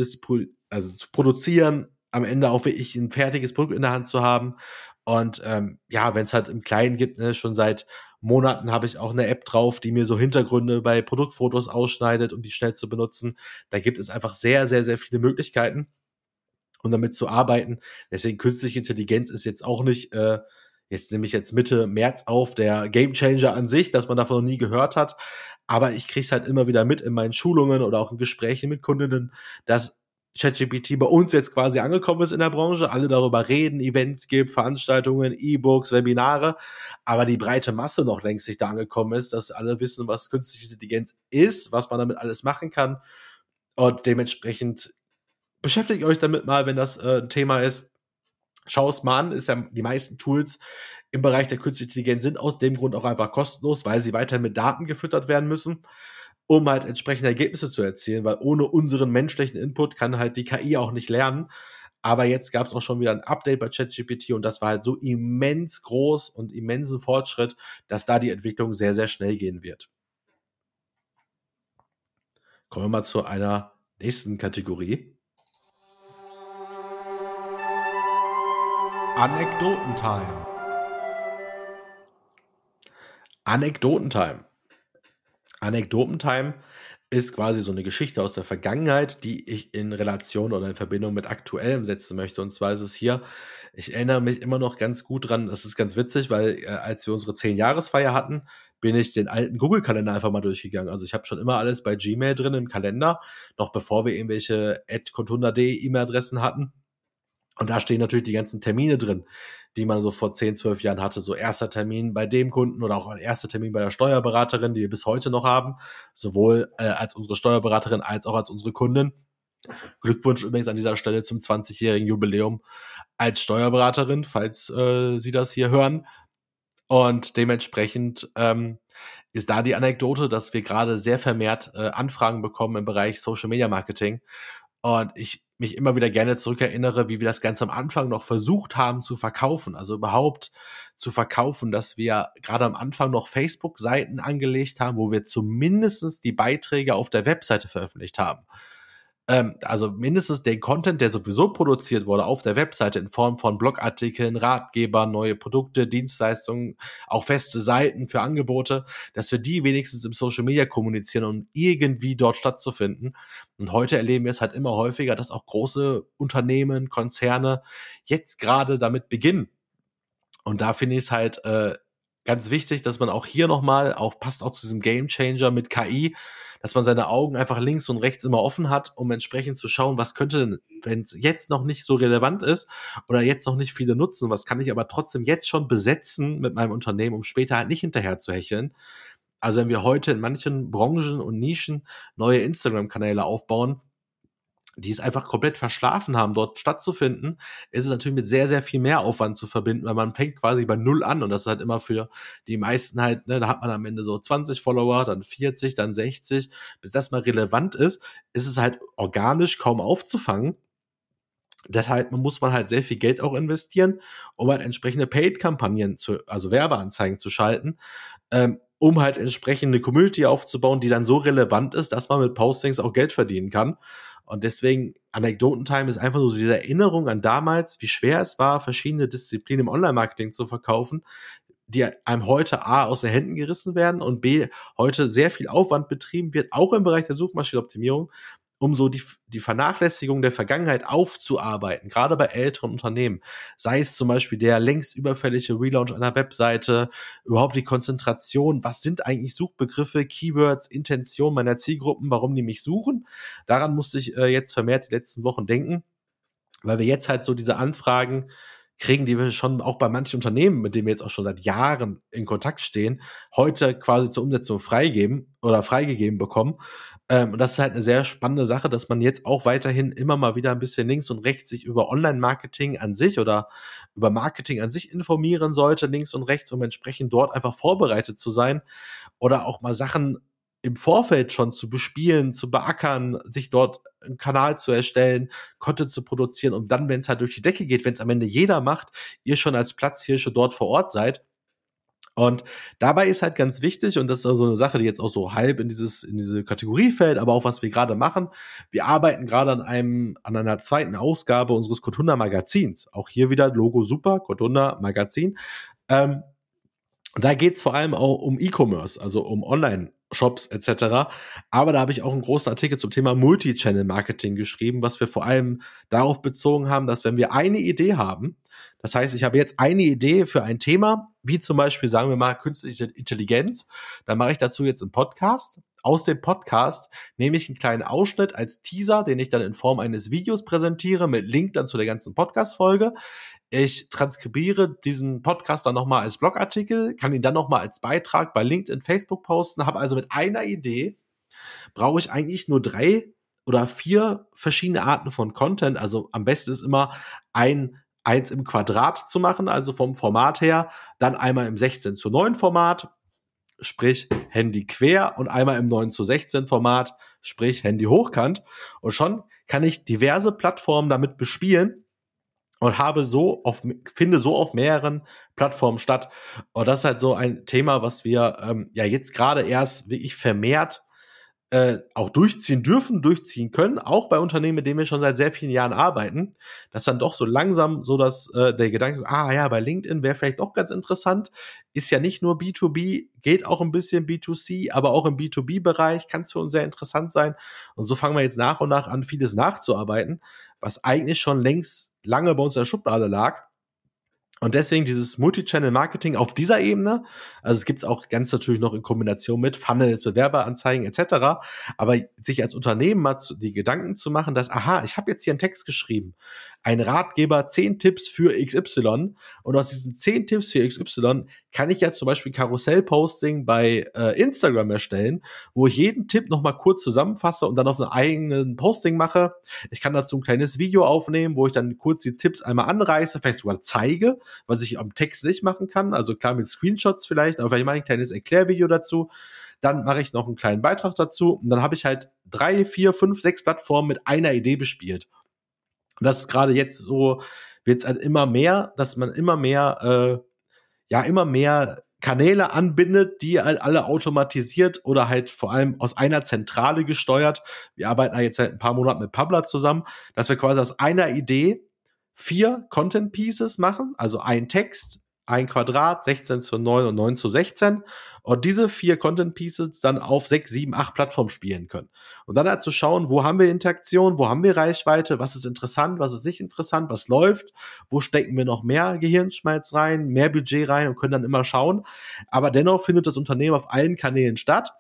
also zu produzieren, am Ende auch wirklich ein fertiges Produkt in der Hand zu haben. Und ähm, ja, wenn es halt im Kleinen gibt, ne, schon seit Monaten habe ich auch eine App drauf, die mir so Hintergründe bei Produktfotos ausschneidet, um die schnell zu benutzen. Da gibt es einfach sehr, sehr, sehr viele Möglichkeiten. um damit zu arbeiten. Deswegen künstliche Intelligenz ist jetzt auch nicht, äh, jetzt nehme ich jetzt Mitte März auf, der Gamechanger an sich, dass man davon noch nie gehört hat. Aber ich kriege es halt immer wieder mit in meinen Schulungen oder auch in Gesprächen mit Kundinnen, dass ChatGPT bei uns jetzt quasi angekommen ist in der Branche, alle darüber reden, Events gibt, Veranstaltungen, E-Books, Webinare, aber die breite Masse noch längst nicht da angekommen ist, dass alle wissen, was künstliche Intelligenz ist, was man damit alles machen kann und dementsprechend beschäftigt euch damit mal, wenn das äh, ein Thema ist. Schau es mal an, ist ja die meisten Tools im Bereich der künstlichen Intelligenz sind aus dem Grund auch einfach kostenlos, weil sie weiter mit Daten gefüttert werden müssen um halt entsprechende Ergebnisse zu erzielen, weil ohne unseren menschlichen Input kann halt die KI auch nicht lernen. Aber jetzt gab es auch schon wieder ein Update bei ChatGPT und das war halt so immens groß und immensen Fortschritt, dass da die Entwicklung sehr, sehr schnell gehen wird. Kommen wir mal zu einer nächsten Kategorie. Anekdotentime. Anekdotentime. Anekdotentime ist quasi so eine Geschichte aus der Vergangenheit, die ich in Relation oder in Verbindung mit aktuellem setzen möchte. Und zwar ist es hier, ich erinnere mich immer noch ganz gut dran, das ist ganz witzig, weil äh, als wir unsere 10-Jahresfeier hatten, bin ich den alten Google-Kalender einfach mal durchgegangen. Also ich habe schon immer alles bei Gmail drin im Kalender, noch bevor wir irgendwelche adcontunda.de E-Mail-Adressen hatten. Und da stehen natürlich die ganzen Termine drin, die man so vor 10, 12 Jahren hatte. So erster Termin bei dem Kunden oder auch erster Termin bei der Steuerberaterin, die wir bis heute noch haben. Sowohl äh, als unsere Steuerberaterin als auch als unsere Kundin. Glückwunsch übrigens an dieser Stelle zum 20-jährigen Jubiläum als Steuerberaterin, falls äh, Sie das hier hören. Und dementsprechend ähm, ist da die Anekdote, dass wir gerade sehr vermehrt äh, Anfragen bekommen im Bereich Social Media Marketing. Und ich mich immer wieder gerne zurückerinnere, wie wir das Ganze am Anfang noch versucht haben zu verkaufen. Also überhaupt zu verkaufen, dass wir gerade am Anfang noch Facebook-Seiten angelegt haben, wo wir zumindestens die Beiträge auf der Webseite veröffentlicht haben ähm, also mindestens den Content, der sowieso produziert wurde auf der Webseite in Form von Blogartikeln, Ratgebern, neue Produkte, Dienstleistungen, auch feste Seiten für Angebote, dass wir die wenigstens im Social Media kommunizieren und irgendwie dort stattzufinden. Und heute erleben wir es halt immer häufiger, dass auch große Unternehmen, Konzerne jetzt gerade damit beginnen. Und da finde ich es halt äh, ganz wichtig, dass man auch hier nochmal, auch passt auch zu diesem Game Changer mit KI, dass man seine Augen einfach links und rechts immer offen hat, um entsprechend zu schauen, was könnte denn, wenn es jetzt noch nicht so relevant ist oder jetzt noch nicht viele nutzen, was kann ich aber trotzdem jetzt schon besetzen mit meinem Unternehmen, um später halt nicht hinterher zu hecheln. Also wenn wir heute in manchen Branchen und Nischen neue Instagram-Kanäle aufbauen, die es einfach komplett verschlafen haben, dort stattzufinden, ist es natürlich mit sehr, sehr viel mehr Aufwand zu verbinden, weil man fängt quasi bei Null an und das ist halt immer für die meisten halt, ne, da hat man am Ende so 20 Follower, dann 40, dann 60, bis das mal relevant ist, ist es halt organisch kaum aufzufangen. Deshalb muss man halt sehr viel Geld auch investieren, um halt entsprechende Paid-Kampagnen zu, also Werbeanzeigen zu schalten, ähm, um halt entsprechende Community aufzubauen, die dann so relevant ist, dass man mit Postings auch Geld verdienen kann. Und deswegen, Anekdotentime ist einfach so diese Erinnerung an damals, wie schwer es war, verschiedene Disziplinen im Online-Marketing zu verkaufen, die einem heute A aus den Händen gerissen werden und B heute sehr viel Aufwand betrieben wird, auch im Bereich der Suchmaschinenoptimierung, um so die, die Vernachlässigung der Vergangenheit aufzuarbeiten, gerade bei älteren Unternehmen. Sei es zum Beispiel der längst überfällige Relaunch einer Webseite, überhaupt die Konzentration, was sind eigentlich Suchbegriffe, Keywords, Intention meiner Zielgruppen, warum die mich suchen. Daran musste ich äh, jetzt vermehrt die letzten Wochen denken, weil wir jetzt halt so diese Anfragen kriegen, die wir schon auch bei manchen Unternehmen, mit denen wir jetzt auch schon seit Jahren in Kontakt stehen, heute quasi zur Umsetzung freigeben oder freigegeben bekommen. Ähm, und das ist halt eine sehr spannende Sache, dass man jetzt auch weiterhin immer mal wieder ein bisschen links und rechts sich über Online-Marketing an sich oder über Marketing an sich informieren sollte, links und rechts, um entsprechend dort einfach vorbereitet zu sein oder auch mal Sachen im Vorfeld schon zu bespielen, zu beackern, sich dort einen Kanal zu erstellen, Content zu produzieren und dann, wenn es halt durch die Decke geht, wenn es am Ende jeder macht, ihr schon als Platzhirsche dort vor Ort seid, und dabei ist halt ganz wichtig, und das ist so also eine Sache, die jetzt auch so halb in dieses, in diese Kategorie fällt, aber auch was wir gerade machen. Wir arbeiten gerade an einem, an einer zweiten Ausgabe unseres Kotunda Magazins. Auch hier wieder Logo super, Kotunda Magazin. Ähm, da geht's vor allem auch um E-Commerce, also um Online Shops etc. Aber da habe ich auch einen großen Artikel zum Thema Multi-Channel-Marketing geschrieben, was wir vor allem darauf bezogen haben, dass wenn wir eine Idee haben, das heißt, ich habe jetzt eine Idee für ein Thema, wie zum Beispiel, sagen wir mal, künstliche Intelligenz, dann mache ich dazu jetzt einen Podcast. Aus dem Podcast nehme ich einen kleinen Ausschnitt als Teaser, den ich dann in Form eines Videos präsentiere, mit Link dann zu der ganzen Podcast-Folge. Ich transkribiere diesen Podcast dann nochmal als Blogartikel, kann ihn dann nochmal als Beitrag bei LinkedIn, Facebook posten, habe also mit einer Idee, brauche ich eigentlich nur drei oder vier verschiedene Arten von Content. Also am besten ist immer ein eins im Quadrat zu machen, also vom Format her, dann einmal im 16 zu 9 Format, sprich Handy quer und einmal im 9 zu 16 Format, sprich Handy hochkant. Und schon kann ich diverse Plattformen damit bespielen und habe so auf, finde so auf mehreren Plattformen statt. Und das ist halt so ein Thema, was wir ähm, ja jetzt gerade erst wirklich vermehrt äh, auch durchziehen dürfen, durchziehen können, auch bei Unternehmen, mit denen wir schon seit sehr vielen Jahren arbeiten, dass dann doch so langsam so dass äh, der Gedanke, ah ja, bei LinkedIn wäre vielleicht auch ganz interessant, ist ja nicht nur B2B, geht auch ein bisschen B2C, aber auch im B2B-Bereich kann es für uns sehr interessant sein. Und so fangen wir jetzt nach und nach an, vieles nachzuarbeiten, was eigentlich schon längst lange bei uns in der Schublade lag und deswegen dieses Multi-Channel-Marketing auf dieser Ebene, also es gibt es auch ganz natürlich noch in Kombination mit Funnels, Bewerberanzeigen etc., aber sich als Unternehmen mal zu, die Gedanken zu machen, dass, aha, ich habe jetzt hier einen Text geschrieben, ein Ratgeber, zehn Tipps für XY und aus diesen zehn Tipps für XY kann ich ja zum Beispiel Karussell-Posting bei äh, Instagram erstellen, wo ich jeden Tipp nochmal kurz zusammenfasse und dann auf einen eigenen Posting mache. Ich kann dazu ein kleines Video aufnehmen, wo ich dann kurz die Tipps einmal anreiße, vielleicht sogar zeige, was ich am Text nicht machen kann. Also klar mit Screenshots vielleicht, aber vielleicht mache ich ein kleines Erklärvideo dazu. Dann mache ich noch einen kleinen Beitrag dazu und dann habe ich halt drei, vier, fünf, sechs Plattformen mit einer Idee bespielt. Und das ist gerade jetzt so, wird es halt immer mehr, dass man immer mehr, äh, ja, immer mehr Kanäle anbindet, die halt alle automatisiert oder halt vor allem aus einer Zentrale gesteuert. Wir arbeiten ja jetzt seit ein paar Monaten mit Publer zusammen, dass wir quasi aus einer Idee vier Content Pieces machen, also ein Text, ein Quadrat, 16 zu 9 und 9 zu 16 und diese vier Content Pieces dann auf 6, 7, 8 Plattformen spielen können. Und dann halt zu schauen, wo haben wir Interaktion, wo haben wir Reichweite, was ist interessant, was ist nicht interessant, was läuft, wo stecken wir noch mehr Gehirnschmalz rein, mehr Budget rein und können dann immer schauen. Aber dennoch findet das Unternehmen auf allen Kanälen statt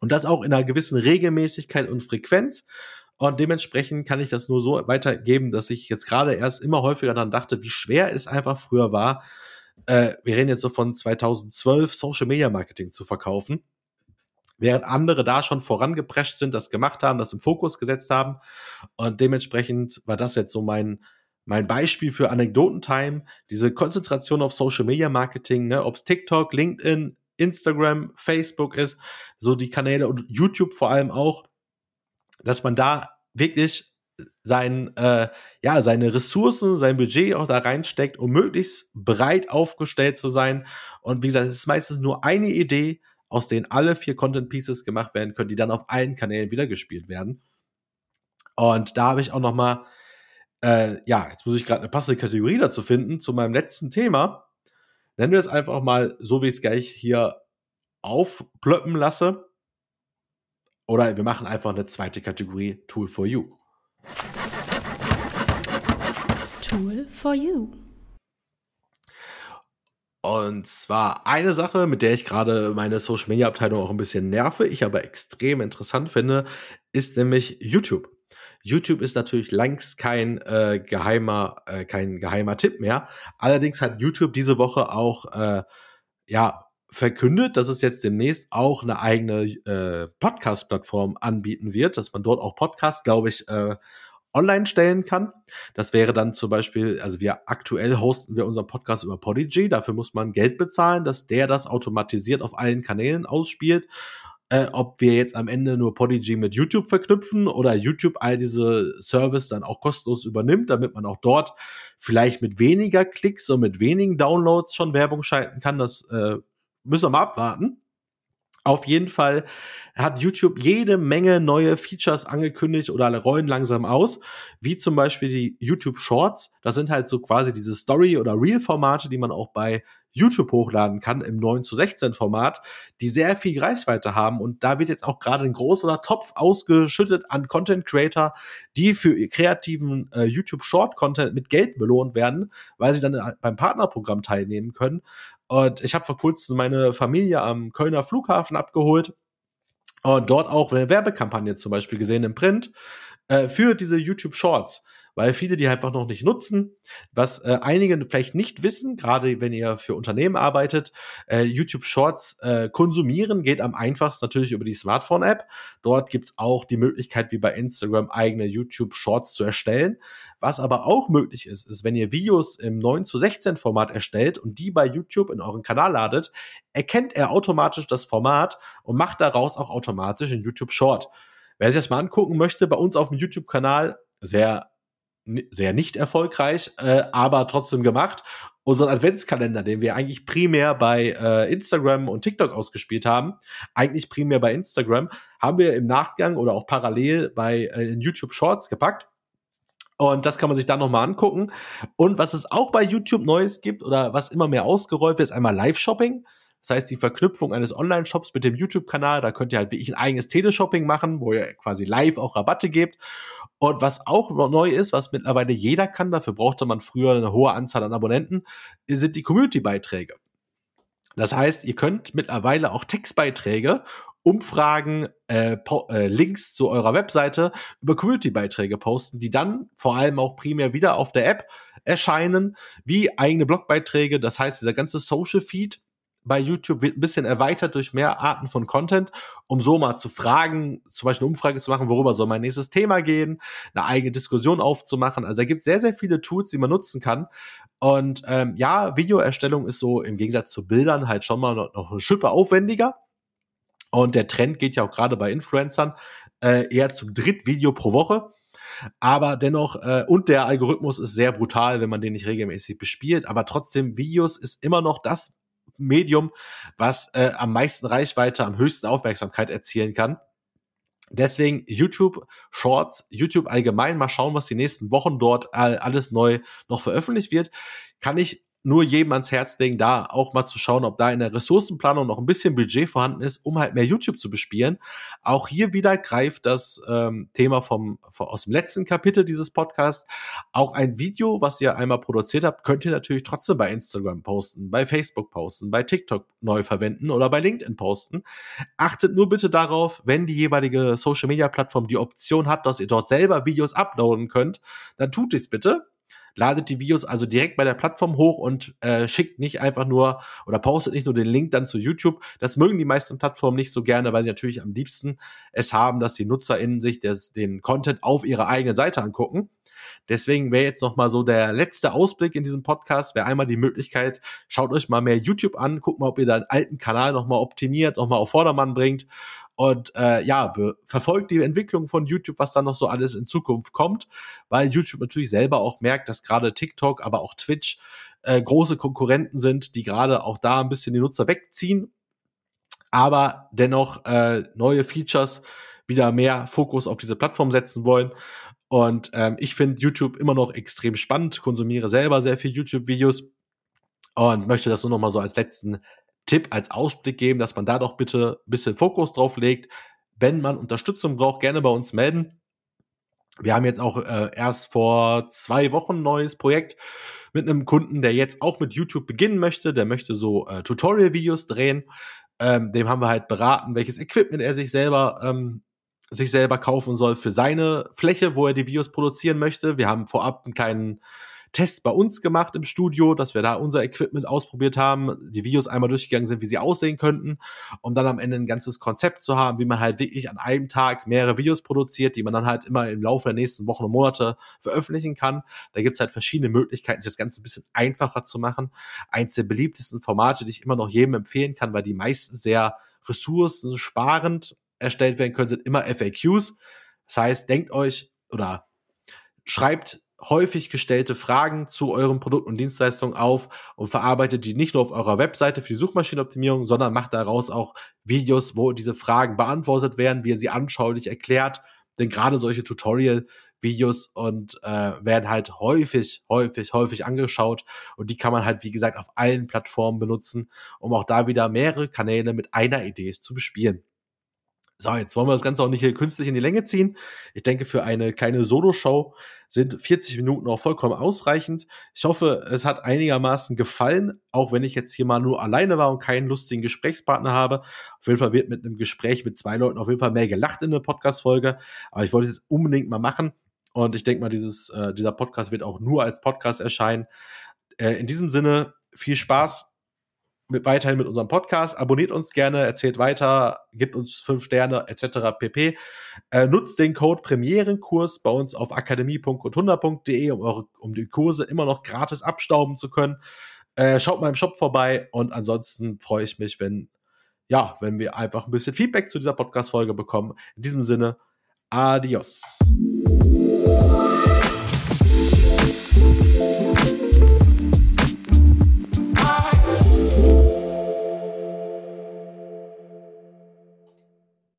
und das auch in einer gewissen Regelmäßigkeit und Frequenz. Und dementsprechend kann ich das nur so weitergeben, dass ich jetzt gerade erst immer häufiger dann dachte, wie schwer es einfach früher war. Äh, wir reden jetzt so von 2012 Social Media Marketing zu verkaufen. Während andere da schon vorangeprescht sind, das gemacht haben, das im Fokus gesetzt haben. Und dementsprechend war das jetzt so mein, mein Beispiel für Anekdotentime, diese Konzentration auf Social Media Marketing, ne, ob es TikTok, LinkedIn, Instagram, Facebook ist, so die Kanäle und YouTube vor allem auch dass man da wirklich sein, äh, ja, seine Ressourcen, sein Budget auch da reinsteckt, um möglichst breit aufgestellt zu sein. Und wie gesagt, es ist meistens nur eine Idee, aus denen alle vier Content Pieces gemacht werden können, die dann auf allen Kanälen wiedergespielt werden. Und da habe ich auch noch mal, äh, ja, jetzt muss ich gerade eine passende Kategorie dazu finden, zu meinem letzten Thema. Nennen wir es einfach mal so, wie ich es gleich hier aufplöppen lasse. Oder wir machen einfach eine zweite Kategorie Tool for You. Tool for You. Und zwar eine Sache, mit der ich gerade meine Social Media Abteilung auch ein bisschen nerve, ich aber extrem interessant finde, ist nämlich YouTube. YouTube ist natürlich längst kein äh, geheimer, äh, kein geheimer Tipp mehr. Allerdings hat YouTube diese Woche auch äh, ja verkündet, dass es jetzt demnächst auch eine eigene äh, Podcast-Plattform anbieten wird, dass man dort auch Podcasts, glaube ich, äh, online stellen kann. Das wäre dann zum Beispiel, also wir aktuell hosten wir unseren Podcast über Podigy, dafür muss man Geld bezahlen, dass der das automatisiert auf allen Kanälen ausspielt. Äh, ob wir jetzt am Ende nur Podigy mit YouTube verknüpfen oder YouTube all diese Service dann auch kostenlos übernimmt, damit man auch dort vielleicht mit weniger Klicks und mit wenigen Downloads schon Werbung schalten kann, das äh, müssen wir mal abwarten. Auf jeden Fall hat YouTube jede Menge neue Features angekündigt oder rollen langsam aus, wie zum Beispiel die YouTube Shorts. Das sind halt so quasi diese Story- oder Reel-Formate, die man auch bei YouTube hochladen kann im 9 zu 16 Format, die sehr viel Reichweite haben. Und da wird jetzt auch gerade ein großer Topf ausgeschüttet an Content Creator, die für ihr kreativen äh, YouTube Short Content mit Geld belohnt werden, weil sie dann äh, beim Partnerprogramm teilnehmen können. Und ich habe vor kurzem meine Familie am Kölner Flughafen abgeholt. Und dort auch eine Werbekampagne zum Beispiel gesehen im Print äh, für diese YouTube Shorts weil viele die einfach noch nicht nutzen. Was äh, einige vielleicht nicht wissen, gerade wenn ihr für Unternehmen arbeitet, äh, YouTube Shorts äh, konsumieren geht am einfachsten natürlich über die Smartphone-App. Dort gibt's auch die Möglichkeit, wie bei Instagram, eigene YouTube Shorts zu erstellen. Was aber auch möglich ist, ist, wenn ihr Videos im 9 zu 16 Format erstellt und die bei YouTube in euren Kanal ladet, erkennt er automatisch das Format und macht daraus auch automatisch ein YouTube Short. Wer sich das mal angucken möchte, bei uns auf dem YouTube-Kanal, sehr sehr nicht erfolgreich, äh, aber trotzdem gemacht. Unseren Adventskalender, den wir eigentlich primär bei äh, Instagram und TikTok ausgespielt haben, eigentlich primär bei Instagram, haben wir im Nachgang oder auch parallel bei äh, YouTube Shorts gepackt. Und das kann man sich dann nochmal angucken. Und was es auch bei YouTube Neues gibt oder was immer mehr ausgerollt wird, ist einmal Live-Shopping. Das heißt, die Verknüpfung eines Online-Shops mit dem YouTube-Kanal, da könnt ihr halt wirklich ein eigenes Teleshopping machen, wo ihr quasi live auch Rabatte gebt. Und was auch neu ist, was mittlerweile jeder kann, dafür brauchte man früher eine hohe Anzahl an Abonnenten, sind die Community-Beiträge. Das heißt, ihr könnt mittlerweile auch Textbeiträge, Umfragen, äh, äh, Links zu eurer Webseite über Community-Beiträge posten, die dann vor allem auch primär wieder auf der App erscheinen, wie eigene Blogbeiträge. Das heißt, dieser ganze Social Feed bei YouTube wird ein bisschen erweitert durch mehr Arten von Content, um so mal zu fragen, zum Beispiel eine Umfrage zu machen, worüber soll mein nächstes Thema gehen, eine eigene Diskussion aufzumachen. Also da gibt sehr, sehr viele Tools, die man nutzen kann. Und ähm, ja, Videoerstellung ist so im Gegensatz zu Bildern halt schon mal noch, noch eine Schippe aufwendiger. Und der Trend geht ja auch gerade bei Influencern äh, eher zum Drittvideo pro Woche. Aber dennoch, äh, und der Algorithmus ist sehr brutal, wenn man den nicht regelmäßig bespielt. Aber trotzdem, Videos ist immer noch das Medium, was äh, am meisten Reichweite, am höchsten Aufmerksamkeit erzielen kann. Deswegen YouTube Shorts, YouTube allgemein, mal schauen, was die nächsten Wochen dort alles neu noch veröffentlicht wird. Kann ich nur jedem ans Herz legen, da auch mal zu schauen, ob da in der Ressourcenplanung noch ein bisschen Budget vorhanden ist, um halt mehr YouTube zu bespielen. Auch hier wieder greift das ähm, Thema vom, vom aus dem letzten Kapitel dieses Podcasts. Auch ein Video, was ihr einmal produziert habt, könnt ihr natürlich trotzdem bei Instagram posten, bei Facebook posten, bei TikTok neu verwenden oder bei LinkedIn posten. Achtet nur bitte darauf, wenn die jeweilige Social Media Plattform die Option hat, dass ihr dort selber Videos uploaden könnt, dann tut es bitte ladet die Videos also direkt bei der Plattform hoch und äh, schickt nicht einfach nur oder postet nicht nur den Link dann zu YouTube. Das mögen die meisten Plattformen nicht so gerne, weil sie natürlich am liebsten es haben, dass die NutzerInnen sich des, den Content auf ihrer eigenen Seite angucken. Deswegen wäre jetzt noch mal so der letzte Ausblick in diesem Podcast, wäre einmal die Möglichkeit, schaut euch mal mehr YouTube an, guckt mal, ob ihr deinen alten Kanal noch mal optimiert, noch mal auf Vordermann bringt. Und äh, ja, verfolgt die Entwicklung von YouTube, was da noch so alles in Zukunft kommt, weil YouTube natürlich selber auch merkt, dass gerade TikTok, aber auch Twitch äh, große Konkurrenten sind, die gerade auch da ein bisschen die Nutzer wegziehen, aber dennoch äh, neue Features wieder mehr Fokus auf diese Plattform setzen wollen. Und ähm, ich finde YouTube immer noch extrem spannend, konsumiere selber sehr viel YouTube-Videos und möchte das nur noch mal so als letzten Tipp als Ausblick geben, dass man da doch bitte ein bisschen Fokus drauf legt. Wenn man Unterstützung braucht, gerne bei uns melden. Wir haben jetzt auch äh, erst vor zwei Wochen ein neues Projekt mit einem Kunden, der jetzt auch mit YouTube beginnen möchte. Der möchte so äh, Tutorial-Videos drehen. Ähm, dem haben wir halt beraten, welches Equipment er sich selber ähm, sich selber kaufen soll für seine Fläche, wo er die Videos produzieren möchte. Wir haben vorab einen kleinen Test bei uns gemacht im Studio, dass wir da unser Equipment ausprobiert haben, die Videos einmal durchgegangen sind, wie sie aussehen könnten, um dann am Ende ein ganzes Konzept zu haben, wie man halt wirklich an einem Tag mehrere Videos produziert, die man dann halt immer im Laufe der nächsten Wochen und Monate veröffentlichen kann. Da gibt's halt verschiedene Möglichkeiten, das Ganze ein bisschen einfacher zu machen. Eins der beliebtesten Formate, die ich immer noch jedem empfehlen kann, weil die meisten sehr ressourcensparend erstellt werden können, sind immer FAQs. Das heißt, denkt euch oder schreibt häufig gestellte Fragen zu euren Produkten und Dienstleistungen auf und verarbeitet die nicht nur auf eurer Webseite für die Suchmaschinenoptimierung, sondern macht daraus auch Videos, wo diese Fragen beantwortet werden, wie ihr sie anschaulich erklärt. Denn gerade solche Tutorial Videos und äh, werden halt häufig, häufig, häufig angeschaut. Und die kann man halt, wie gesagt, auf allen Plattformen benutzen, um auch da wieder mehrere Kanäle mit einer Idee zu bespielen. So, jetzt wollen wir das Ganze auch nicht hier künstlich in die Länge ziehen. Ich denke, für eine kleine Solo-Show sind 40 Minuten auch vollkommen ausreichend. Ich hoffe, es hat einigermaßen gefallen, auch wenn ich jetzt hier mal nur alleine war und keinen lustigen Gesprächspartner habe. Auf jeden Fall wird mit einem Gespräch mit zwei Leuten auf jeden Fall mehr gelacht in der Podcast-Folge. Aber ich wollte es unbedingt mal machen. Und ich denke mal, dieses, äh, dieser Podcast wird auch nur als Podcast erscheinen. Äh, in diesem Sinne, viel Spaß mit, weiterhin mit unserem Podcast. Abonniert uns gerne, erzählt weiter, gibt uns fünf Sterne etc. pp. Äh, nutzt den Code Premierenkurs bei uns auf akademie.100.de, um, eure, um die Kurse immer noch gratis abstauben zu können. Äh, schaut mal im Shop vorbei und ansonsten freue ich mich, wenn ja, wenn wir einfach ein bisschen Feedback zu dieser Podcast-Folge bekommen. In diesem Sinne, adios.